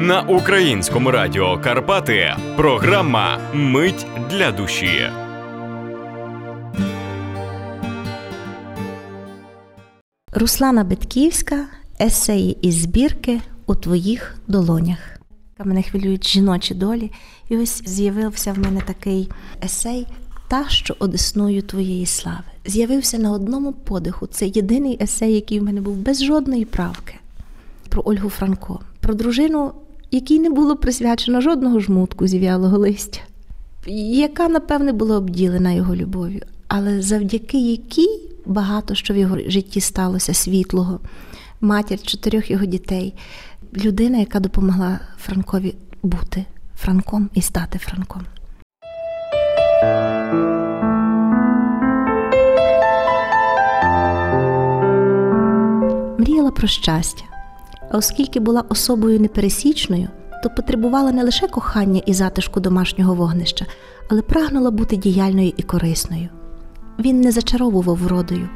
На українському радіо Карпати програма Мить для душі. Руслана Битківська, есеї із збірки у твоїх долонях. Мене хвилюють жіночі долі. І ось з'явився в мене такий есей Та, що одесною твоєї слави. З'явився на одному подиху. Це єдиний есей, який в мене був без жодної правки. Про Ольгу Франко, про дружину, якій не було присвячено жодного жмутку зів'ялого листя, яка, напевне, була обділена його любов'ю, але завдяки якій багато що в його житті сталося світлого, матір чотирьох його дітей, людина, яка допомогла Франкові бути Франком і стати Франком. Мріяла про щастя, а оскільки була особою непересічною, то потребувала не лише кохання і затишку домашнього вогнища, але прагнула бути діяльною і корисною. Він не зачаровував вродою,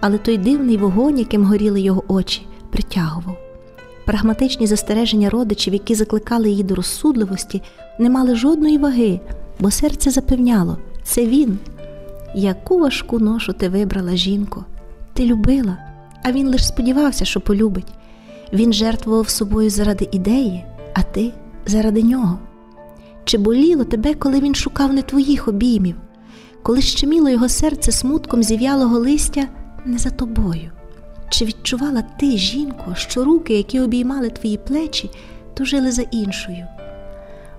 але той дивний вогонь, яким горіли його очі, притягував. Прагматичні застереження родичів, які закликали її до розсудливості, не мали жодної ваги, бо серце запевняло це він. Яку важку ношу ти вибрала, жінко? Ти любила, а він лише сподівався, що полюбить. Він жертвував собою заради ідеї, а ти заради нього. Чи боліло тебе, коли він шукав не твоїх обіймів, коли щеміло його серце смутком зів'ялого листя не за тобою? Чи відчувала ти, жінко, що руки, які обіймали твої плечі, тужили за іншою?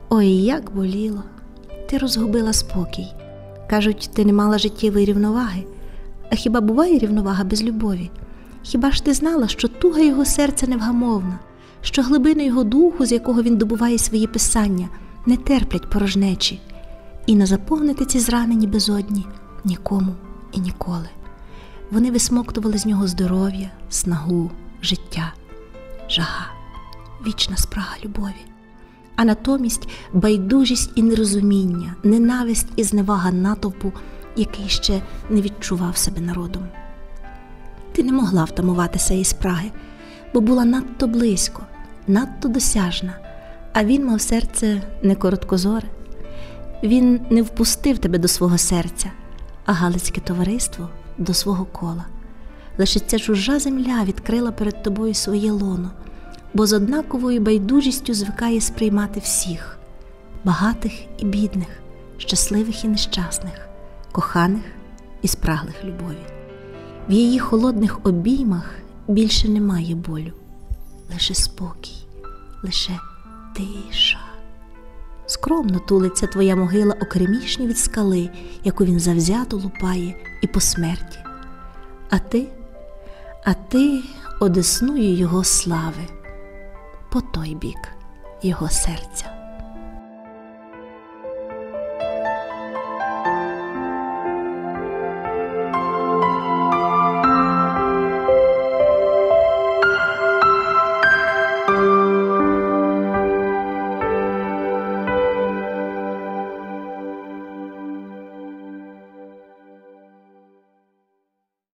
Ой, як боліло! Ти розгубила спокій. Кажуть, ти не мала життєвої рівноваги. А хіба буває рівновага без любові? Хіба ж ти знала, що туга його серця невгамовна, що глибини його духу, з якого він добуває свої писання, не терплять порожнечі, і не заповнити ці зранені безодні нікому і ніколи. Вони висмоктували з нього здоров'я, снагу, життя, жага, вічна спрага любові, а натомість байдужість і нерозуміння, ненависть і зневага натовпу, який ще не відчував себе народом. Ти не могла втамуватися із спраги, бо була надто близько, надто досяжна, а він мав серце не короткозоре. Він не впустив тебе до свого серця, а Галицьке товариство до свого кола. Лише ця чужа земля відкрила перед тобою своє лоно, бо з однаковою байдужістю звикає сприймати всіх багатих і бідних, щасливих і нещасних, коханих і спраглих любові. В її холодних обіймах більше немає болю, лише спокій, лише тиша. Скромно тулиться твоя могила окремішні від скали, яку він завзято лупає і по смерті. А ти, а ти одесною його слави, по той бік його серця.